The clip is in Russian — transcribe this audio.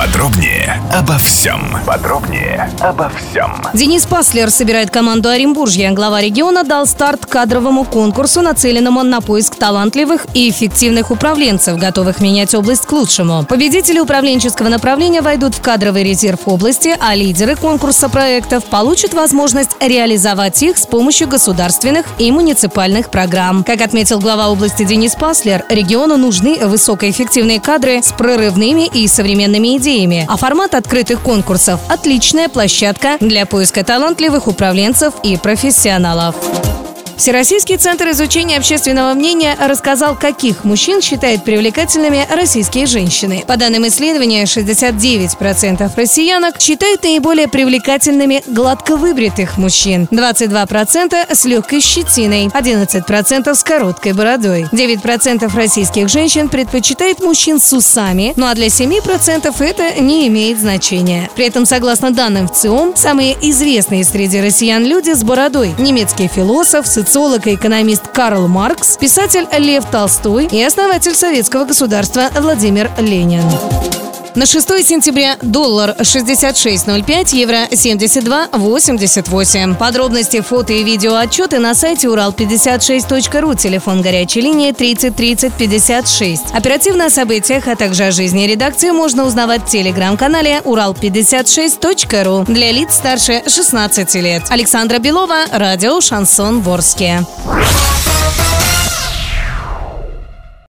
Подробнее обо всем. Подробнее обо всем. Денис Паслер собирает команду Оренбуржья. Глава региона дал старт кадровому конкурсу, нацеленному на поиск талантливых и эффективных управленцев, готовых менять область к лучшему. Победители управленческого направления войдут в кадровый резерв области, а лидеры конкурса проектов получат возможность реализовать их с помощью государственных и муниципальных программ. Как отметил глава области Денис Паслер, региону нужны высокоэффективные кадры с прорывными и современными идеями, а формат открытых конкурсов – отличная площадка для поиска талантливых управленцев и профессионалов. Всероссийский центр изучения общественного мнения рассказал, каких мужчин считают привлекательными российские женщины. По данным исследования, 69% россиянок считают наиболее привлекательными гладко выбритых мужчин, 22% с легкой щетиной, 11% с короткой бородой. 9% российских женщин предпочитают мужчин с усами, ну а для 7% это не имеет значения. При этом, согласно данным в ЦИОМ, самые известные среди россиян люди с бородой – немецкий философ, социолог, социолог и экономист Карл Маркс, писатель Лев Толстой и основатель советского государства Владимир Ленин. На 6 сентября доллар 66.05, евро 72.88. Подробности, фото и видео отчеты на сайте урал56.ру, телефон горячей линии 30 30 56. Оперативно о событиях, а также о жизни редакции можно узнавать в телеграм-канале урал56.ру для лиц старше 16 лет. Александра Белова, радио «Шансон Ворске».